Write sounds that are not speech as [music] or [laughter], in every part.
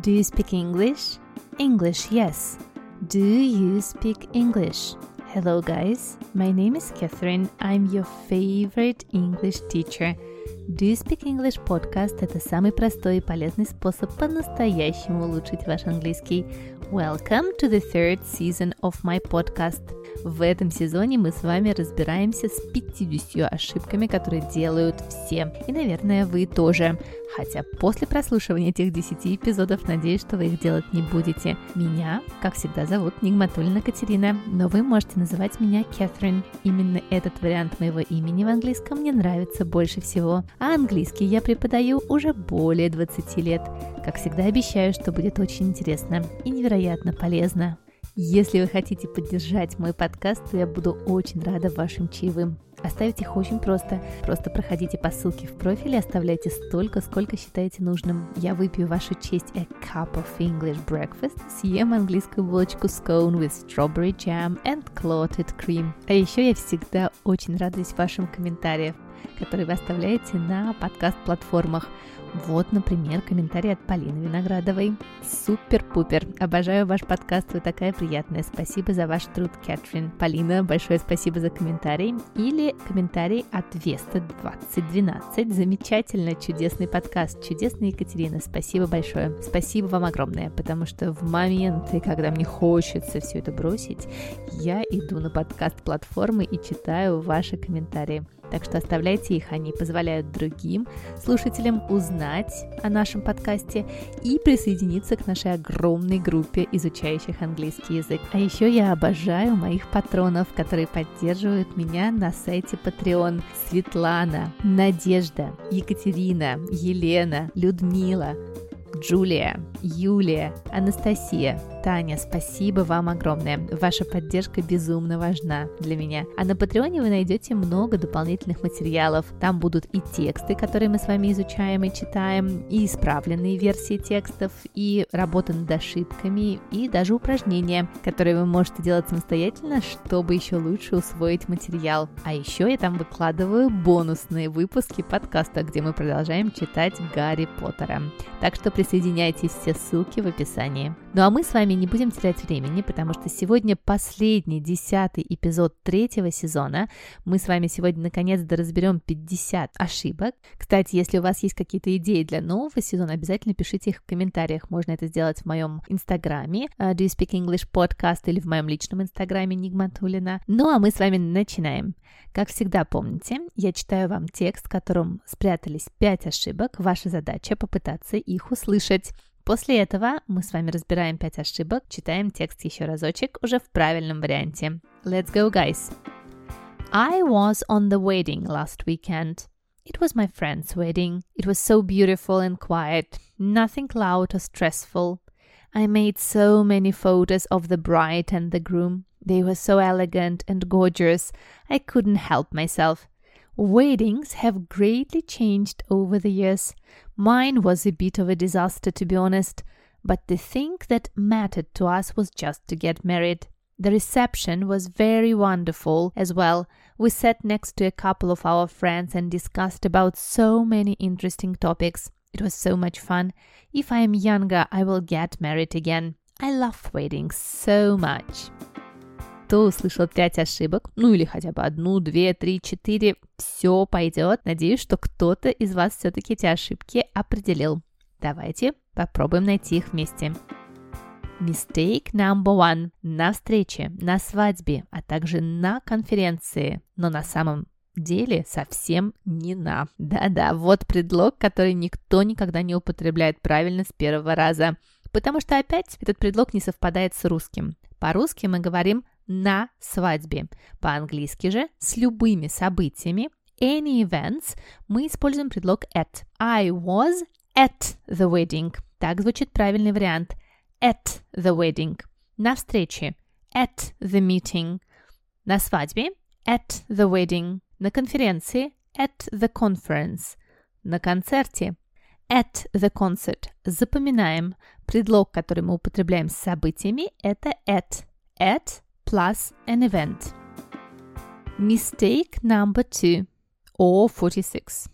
Do you speak English? English, yes. Do you speak English? Hello, guys. My name is Catherine. I'm your favorite English teacher. Do You Speak English Podcast – это самый простой и полезный способ по-настоящему улучшить ваш английский. Welcome to the third season of my podcast – в этом сезоне мы с вами разбираемся с 50 ошибками, которые делают все. И, наверное, вы тоже. Хотя после прослушивания этих 10 эпизодов надеюсь, что вы их делать не будете. Меня, как всегда, зовут Нигматулина Катерина, но вы можете называть меня Кэтрин. Именно этот вариант моего имени в английском мне нравится больше всего. А английский я преподаю уже более 20 лет. Как всегда обещаю, что будет очень интересно и невероятно полезно. Если вы хотите поддержать мой подкаст, то я буду очень рада вашим чаевым. Оставить их очень просто. Просто проходите по ссылке в профиле, оставляйте столько, сколько считаете нужным. Я выпью вашу честь a cup of English breakfast, съем английскую булочку scone with strawberry jam and clotted cream. А еще я всегда очень радуюсь вашим комментариям которые вы оставляете на подкаст-платформах. Вот, например, комментарий от Полины Виноградовой. Супер-пупер! Обожаю ваш подкаст, вы такая приятная. Спасибо за ваш труд, Кэтрин. Полина, большое спасибо за комментарий. Или комментарий от Веста 2012. Замечательно, чудесный подкаст. Чудесная Екатерина, спасибо большое. Спасибо вам огромное, потому что в моменты, когда мне хочется все это бросить, я иду на подкаст-платформы и читаю ваши комментарии. Так что оставляйте их, они позволяют другим слушателям узнать о нашем подкасте и присоединиться к нашей огромной группе изучающих английский язык. А еще я обожаю моих патронов, которые поддерживают меня на сайте Patreon. Светлана, Надежда, Екатерина, Елена, Людмила, Джулия, Юлия, Анастасия, Таня, спасибо вам огромное. Ваша поддержка безумно важна для меня. А на Патреоне вы найдете много дополнительных материалов. Там будут и тексты, которые мы с вами изучаем и читаем, и исправленные версии текстов, и работа над ошибками, и даже упражнения, которые вы можете делать самостоятельно, чтобы еще лучше усвоить материал. А еще я там выкладываю бонусные выпуски подкаста, где мы продолжаем читать Гарри Поттера. Так что присоединяйтесь, все ссылки в описании. Ну а мы с вами вами не будем терять времени, потому что сегодня последний, десятый эпизод третьего сезона. Мы с вами сегодня наконец-то разберем 50 ошибок. Кстати, если у вас есть какие-то идеи для нового сезона, обязательно пишите их в комментариях. Можно это сделать в моем инстаграме uh, Do You Speak English Podcast или в моем личном инстаграме Нигматулина. Ну а мы с вами начинаем. Как всегда помните, я читаю вам текст, в котором спрятались 5 ошибок. Ваша задача попытаться их услышать. После этого мы с вами разбираем 5 ошибок, читаем текст еще разочек уже в правильном варианте. Let's go, guys! I was on the wedding last weekend. It was my friend's wedding. It was so beautiful and quiet, nothing loud or stressful. I made so many photos of the bride and the groom. They were so elegant and gorgeous, I couldn't help myself. Weddings have greatly changed over the years. Mine was a bit of a disaster, to be honest, but the thing that mattered to us was just to get married. The reception was very wonderful as well. We sat next to a couple of our friends and discussed about so many interesting topics. It was so much fun. If I am younger, I will get married again. I love weddings so much. Кто услышал 5 ошибок, ну или хотя бы одну, две, три, четыре, все пойдет. Надеюсь, что кто-то из вас все-таки эти ошибки определил. Давайте попробуем найти их вместе. Mistake number one. На встрече, на свадьбе, а также на конференции, но на самом деле совсем не на. Да-да, вот предлог, который никто никогда не употребляет правильно с первого раза. Потому что опять этот предлог не совпадает с русским. По-русски мы говорим на свадьбе. По-английски же с любыми событиями any events мы используем предлог at. I was at the wedding. Так звучит правильный вариант. At the wedding. На встрече. At the meeting. На свадьбе. At the wedding. На конференции. At the conference. На концерте. At the concert. Запоминаем. Предлог, который мы употребляем с событиями, это at. At plus an event. Mistake number two or 46.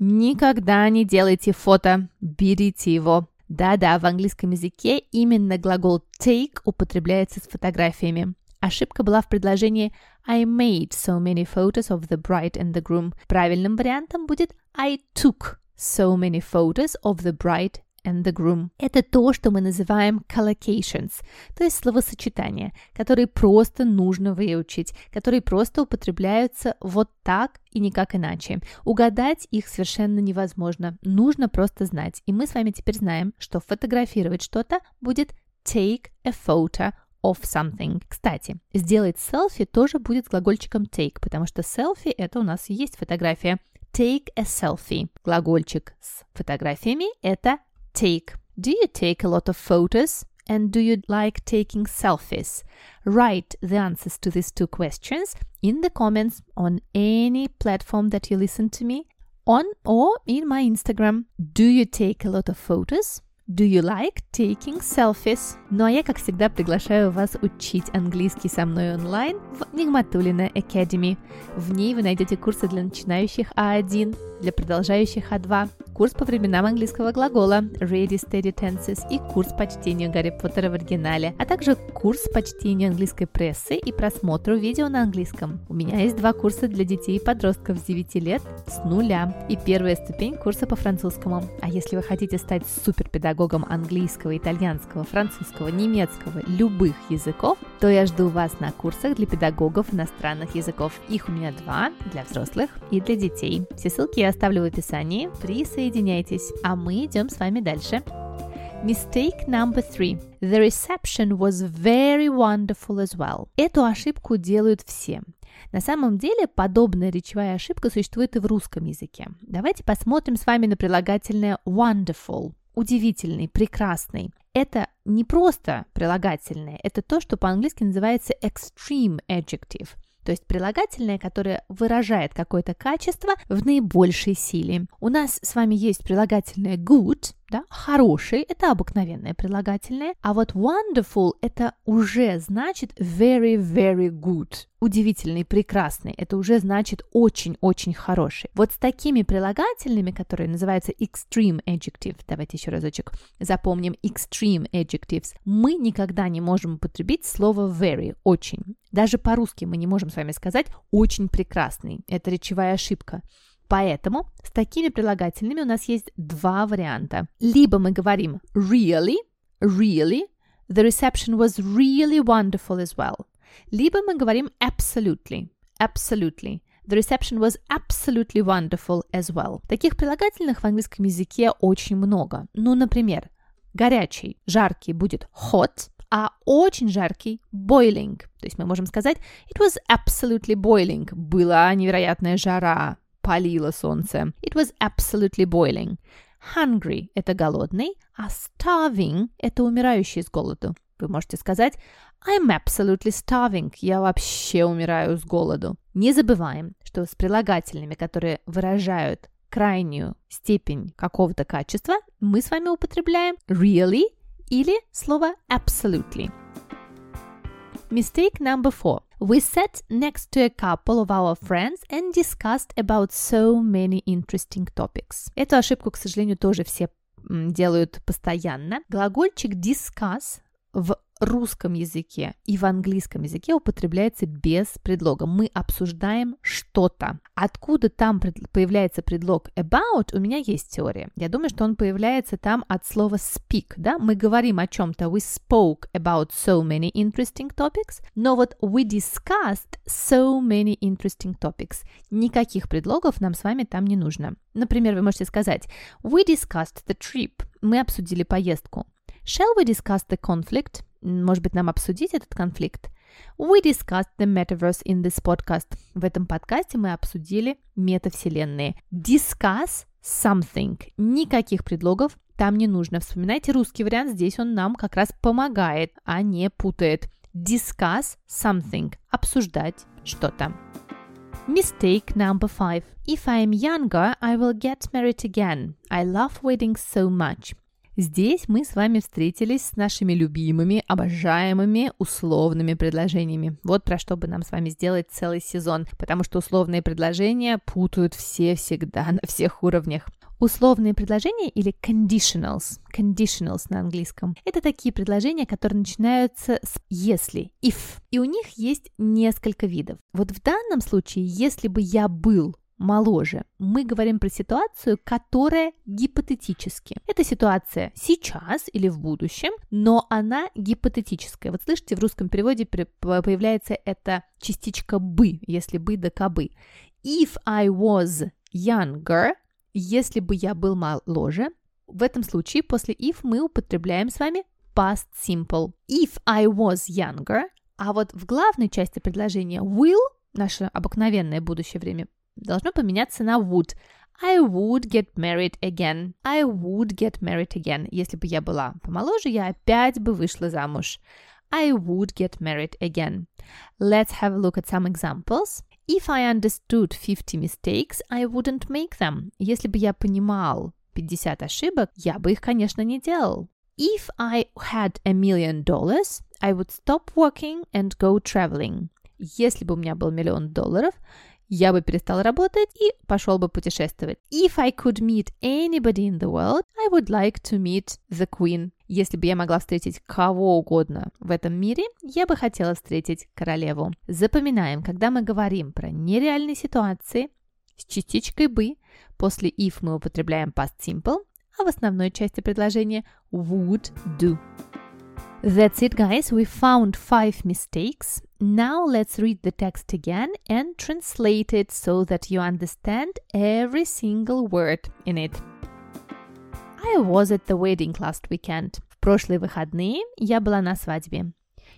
Никогда не делайте фото, берите его. Да-да, в английском языке именно глагол take употребляется с фотографиями. Ошибка была в предложении I made so many photos of the bride and the groom. Правильным вариантом будет I took so many photos of the bride and the groom. Это то, что мы называем collocations, то есть словосочетания, которые просто нужно выучить, которые просто употребляются вот так и никак иначе. Угадать их совершенно невозможно, нужно просто знать. И мы с вами теперь знаем, что фотографировать что-то будет take a photo of something. Кстати, сделать селфи тоже будет глагольчиком take, потому что селфи это у нас и есть фотография. Take a selfie. Глагольчик с фотографиями это take. Do you take a lot of photos? And do you like taking selfies? Write the answers to these two questions in the comments on any platform that you listen to me on or in my Instagram. Do you take a lot of photos? Do you like taking selfies? Ну а я, как всегда, приглашаю вас учить английский со мной онлайн в Нигматулина Academy. В ней вы найдете курсы для начинающих А1, для продолжающих А2, курс по временам английского глагола Ready Steady Tenses и курс по чтению Гарри Поттера в оригинале, а также курс по чтению английской прессы и просмотру видео на английском. У меня есть два курса для детей и подростков с 9 лет с нуля и первая ступень курса по французскому. А если вы хотите стать суперпедагогом английского, итальянского, французского, немецкого, любых языков, то я жду вас на курсах для педагогов иностранных языков. Их у меня два, для взрослых и для детей. Все ссылки я оставлю в описании. Присоединяйтесь, а мы идем с вами дальше. Mistake number three. The reception was very wonderful as well. Эту ошибку делают все. На самом деле подобная речевая ошибка существует и в русском языке. Давайте посмотрим с вами на прилагательное wonderful. Удивительный, прекрасный. Это не просто прилагательное, это то, что по-английски называется extreme adjective – то есть прилагательное, которое выражает какое-то качество в наибольшей силе. У нас с вами есть прилагательное good, да, хороший, это обыкновенное прилагательное, а вот wonderful это уже значит very, very good, удивительный, прекрасный, это уже значит очень-очень хороший. Вот с такими прилагательными, которые называются extreme adjective, давайте еще разочек запомним extreme adjectives, мы никогда не можем употребить слово very, очень. Даже по-русски мы не можем с вами сказать очень прекрасный, это речевая ошибка. Поэтому с такими прилагательными у нас есть два варианта. Либо мы говорим really, really, the reception was really wonderful as well. Либо мы говорим absolutely, absolutely. The reception was absolutely wonderful as well. Таких прилагательных в английском языке очень много. Ну, например, горячий, жаркий будет hot, а очень жаркий boiling. То есть мы можем сказать it was absolutely boiling. Была невероятная жара палило солнце. It was absolutely boiling. Hungry – это голодный, а starving – это умирающий с голоду. Вы можете сказать I'm absolutely starving. Я вообще умираю с голоду. Не забываем, что с прилагательными, которые выражают крайнюю степень какого-то качества, мы с вами употребляем really или слово absolutely. Mistake number four. We sat next to a couple of our friends and discussed about so many interesting topics. Эту ошибку, к сожалению, тоже все делают постоянно. Глагольчик discuss в русском языке и в английском языке употребляется без предлога. Мы обсуждаем что-то. Откуда там появляется предлог about, у меня есть теория. Я думаю, что он появляется там от слова speak, да? Мы говорим о чем-то. We spoke about so many interesting topics. Но вот we discussed so many interesting topics. Никаких предлогов нам с вами там не нужно. Например, вы можете сказать We discussed the trip. Мы обсудили поездку. Shall we discuss the conflict? Может быть, нам обсудить этот конфликт? We discussed the metaverse in this podcast. В этом подкасте мы обсудили метавселенные. Discuss something. Никаких предлогов там не нужно. Вспоминайте русский вариант, здесь он нам как раз помогает, а не путает. Discuss something. Обсуждать что-то. Mistake number five. If I am younger, I will get married again. I love weddings so much. Здесь мы с вами встретились с нашими любимыми, обожаемыми условными предложениями. Вот про что бы нам с вами сделать целый сезон, потому что условные предложения путают все всегда [laughs] на всех уровнях. Условные предложения или conditionals, conditionals на английском, это такие предложения, которые начинаются с если, if, и у них есть несколько видов. Вот в данном случае, если бы я был моложе, мы говорим про ситуацию, которая гипотетически. Это ситуация сейчас или в будущем, но она гипотетическая. Вот слышите, в русском переводе появляется эта частичка «бы», если «бы» да «кабы». If I was younger, если бы я был моложе, в этом случае после if мы употребляем с вами past simple. If I was younger, а вот в главной части предложения will, наше обыкновенное будущее время, должно поменяться на would. I would get married again. I would get married again. Если бы я была помоложе, я опять бы вышла замуж. I would get married again. Let's have a look at some examples. If I understood 50 mistakes, I wouldn't make them. Если бы я понимал 50 ошибок, я бы их, конечно, не делал. If I had a million dollars, I would stop working and go traveling. Если бы у меня был миллион долларов, я бы перестал работать и пошел бы путешествовать. If I could meet anybody in the world, I would like to meet the queen. Если бы я могла встретить кого угодно в этом мире, я бы хотела встретить королеву. Запоминаем, когда мы говорим про нереальные ситуации с частичкой «бы», после if мы употребляем past simple, а в основной части предложения would do. That's it, guys. We found five mistakes. Now let's read the text again and translate it so that you understand every single word in it. I was at the wedding last weekend. В прошлые выходные я была на свадьбе.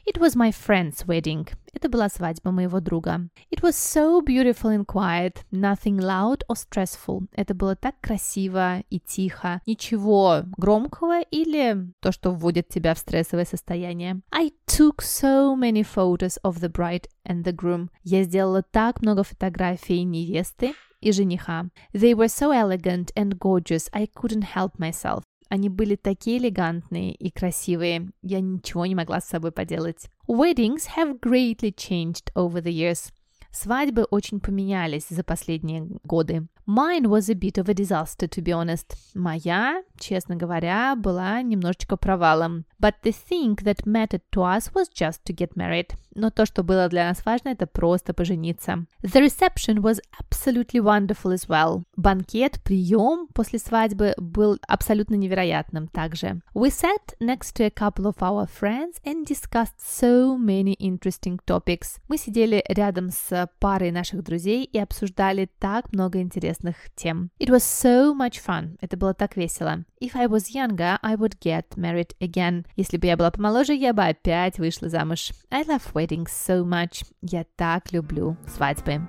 It was my friend's wedding. Это была свадьба моего друга. It was so beautiful and quiet, nothing loud or stressful. Это было так красиво и тихо. Ничего громкого или то, что вводит тебя в стрессовое состояние. I took so many photos of the bride and the groom. Я сделала так много фотографий невесты и жениха. They were so elegant and gorgeous, I couldn't help myself. Они были такие элегантные и красивые, я ничего не могла с собой поделать. Weddings have greatly changed over the years. Свадьбы очень поменялись за последние годы. Mine was a bit of a disaster, to be honest. Моя, честно говоря, была немножечко провалом. But the thing that mattered to us was just to get married. Но то, что было для нас важно, это просто пожениться. The reception was absolutely wonderful as well. Банкет, прием после свадьбы был абсолютно невероятным также. We sat next to a couple of our friends and discussed so many interesting topics. Мы сидели рядом с парой наших друзей и обсуждали так много интересных интересных тем. It was so much fun. Это было так весело. If I was younger, I would get married again. Если бы я была помоложе, я бы опять вышла замуж. I love weddings so much. Я так люблю свадьбы.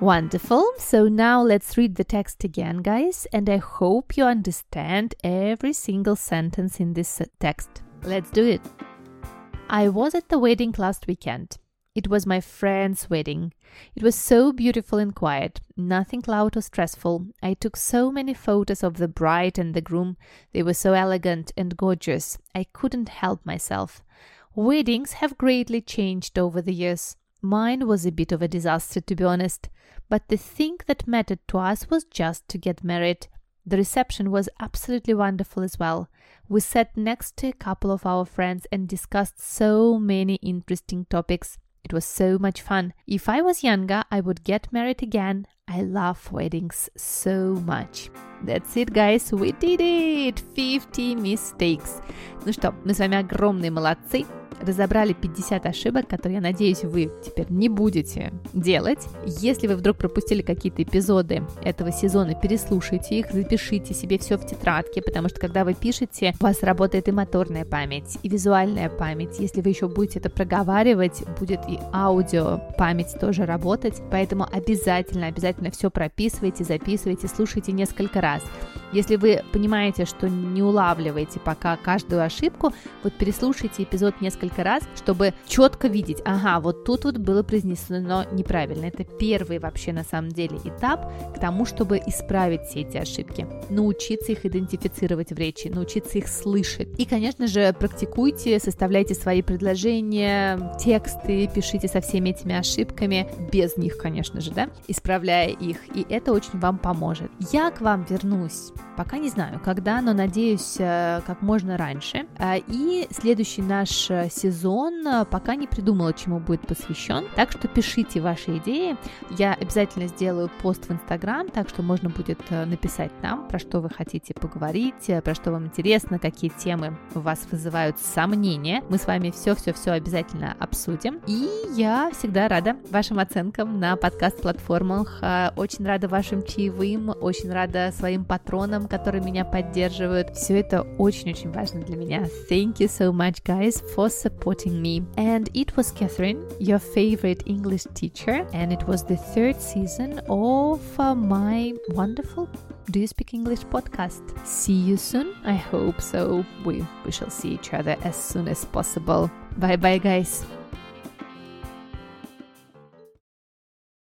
Wonderful. So now let's read the text again, guys, and I hope you understand every single sentence in this text. Let's do it. I was at the wedding last weekend. It was my friend's wedding. It was so beautiful and quiet, nothing loud or stressful. I took so many photos of the bride and the groom. They were so elegant and gorgeous. I couldn't help myself. Weddings have greatly changed over the years. Mine was a bit of a disaster, to be honest, but the thing that mattered to us was just to get married. The reception was absolutely wonderful as well. We sat next to a couple of our friends and discussed so many interesting topics. It was so much fun. If I was younger, I would get married again. I love weddings so much. That's it, guys. We did it! 50 mistakes. Ну что, мы с вами огромные молодцы. Разобрали 50 ошибок, которые, я надеюсь, вы теперь не будете делать. Если вы вдруг пропустили какие-то эпизоды этого сезона, переслушайте их, запишите себе все в тетрадке, потому что когда вы пишете, у вас работает и моторная память, и визуальная память. Если вы еще будете это проговаривать, будет и аудио память тоже работать, поэтому обязательно, обязательно все прописывайте, записывайте, слушайте несколько раз. Если вы понимаете, что не улавливаете пока каждую ошибку, вот переслушайте эпизод несколько раз, чтобы четко видеть, ага, вот тут вот было произнесено неправильно. Это первый вообще на самом деле этап к тому, чтобы исправить все эти ошибки. Научиться их идентифицировать в речи, научиться их слышать. И, конечно же, практикуйте, составляйте свои предложения, тексты, пишите со всеми этими ошибками, без них, конечно же, да, исправляя их. И это очень вам поможет. Я к вам вернусь, пока не знаю, когда, но надеюсь, э, как можно раньше. А, и следующий наш э, сезон э, пока не придумала, чему будет посвящен. Так что пишите ваши идеи. Я обязательно сделаю пост в Инстаграм, так что можно будет написать нам, про что вы хотите поговорить, про что вам интересно, какие темы у вас вызывают сомнения. Мы с вами все-все-все обязательно обсудим. И я всегда рада вашим оценкам на подкаст-платформах. Очень рада вашим чаевым, очень рада своим патронам, которые меня поддерживают. Все это очень-очень важно для меня. Thank you so much, guys, for supporting me. And it was Catherine, your favorite English teacher, and it was the third season of uh, my wonderful Do You Speak English podcast. See you soon. I hope so. We, we shall see each other as soon as possible. Bye bye, guys.